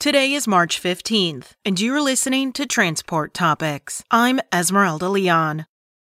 Today is March 15th, and you're listening to Transport Topics. I'm Esmeralda Leon.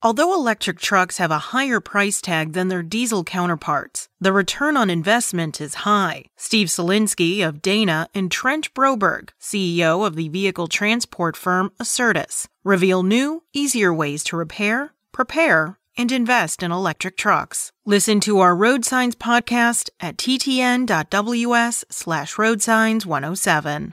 Although electric trucks have a higher price tag than their diesel counterparts, the return on investment is high. Steve Slesinski of Dana and Trent Broberg, CEO of the vehicle transport firm Acertus, reveal new, easier ways to repair, prepare, and invest in electric trucks. Listen to our Road Signs podcast at ttn.ws slash roadsigns107.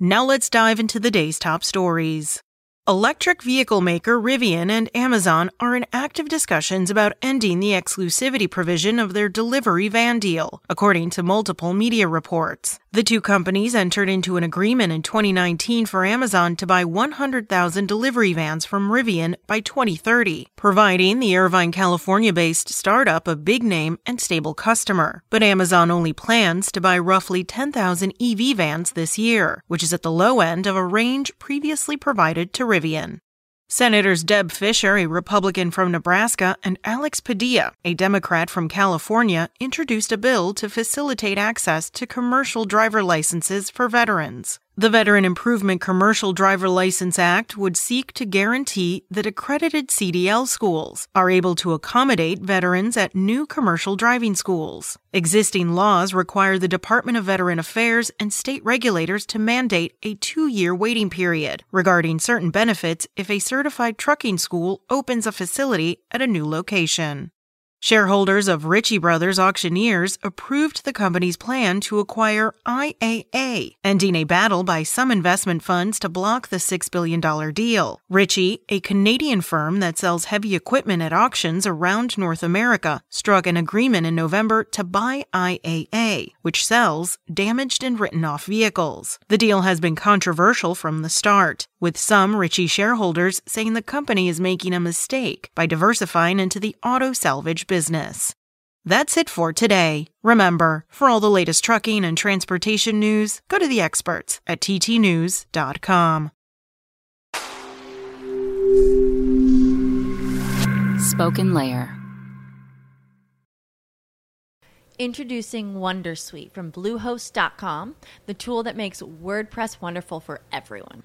Now let's dive into the day's top stories. Electric vehicle maker Rivian and Amazon are in active discussions about ending the exclusivity provision of their delivery van deal, according to multiple media reports. The two companies entered into an agreement in 2019 for Amazon to buy 100,000 delivery vans from Rivian by 2030, providing the Irvine, California based startup a big name and stable customer. But Amazon only plans to buy roughly 10,000 EV vans this year, which is at the low end of a range previously provided to Rivian. Senators Deb Fischer, a Republican from Nebraska, and Alex Padilla, a Democrat from California, introduced a bill to facilitate access to commercial driver licenses for veterans. The Veteran Improvement Commercial Driver License Act would seek to guarantee that accredited CDL schools are able to accommodate veterans at new commercial driving schools. Existing laws require the Department of Veteran Affairs and state regulators to mandate a two year waiting period regarding certain benefits if a certified trucking school opens a facility at a new location. Shareholders of Ritchie Brothers Auctioneers approved the company's plan to acquire IAA, ending a battle by some investment funds to block the $6 billion deal. Ritchie, a Canadian firm that sells heavy equipment at auctions around North America, struck an agreement in November to buy IAA, which sells damaged and written off vehicles. The deal has been controversial from the start, with some Ritchie shareholders saying the company is making a mistake by diversifying into the auto salvage business. That's it for today. Remember, for all the latest trucking and transportation news, go to the experts at ttnews.com. Spoken Layer. Introducing Wondersuite from Bluehost.com, the tool that makes WordPress wonderful for everyone.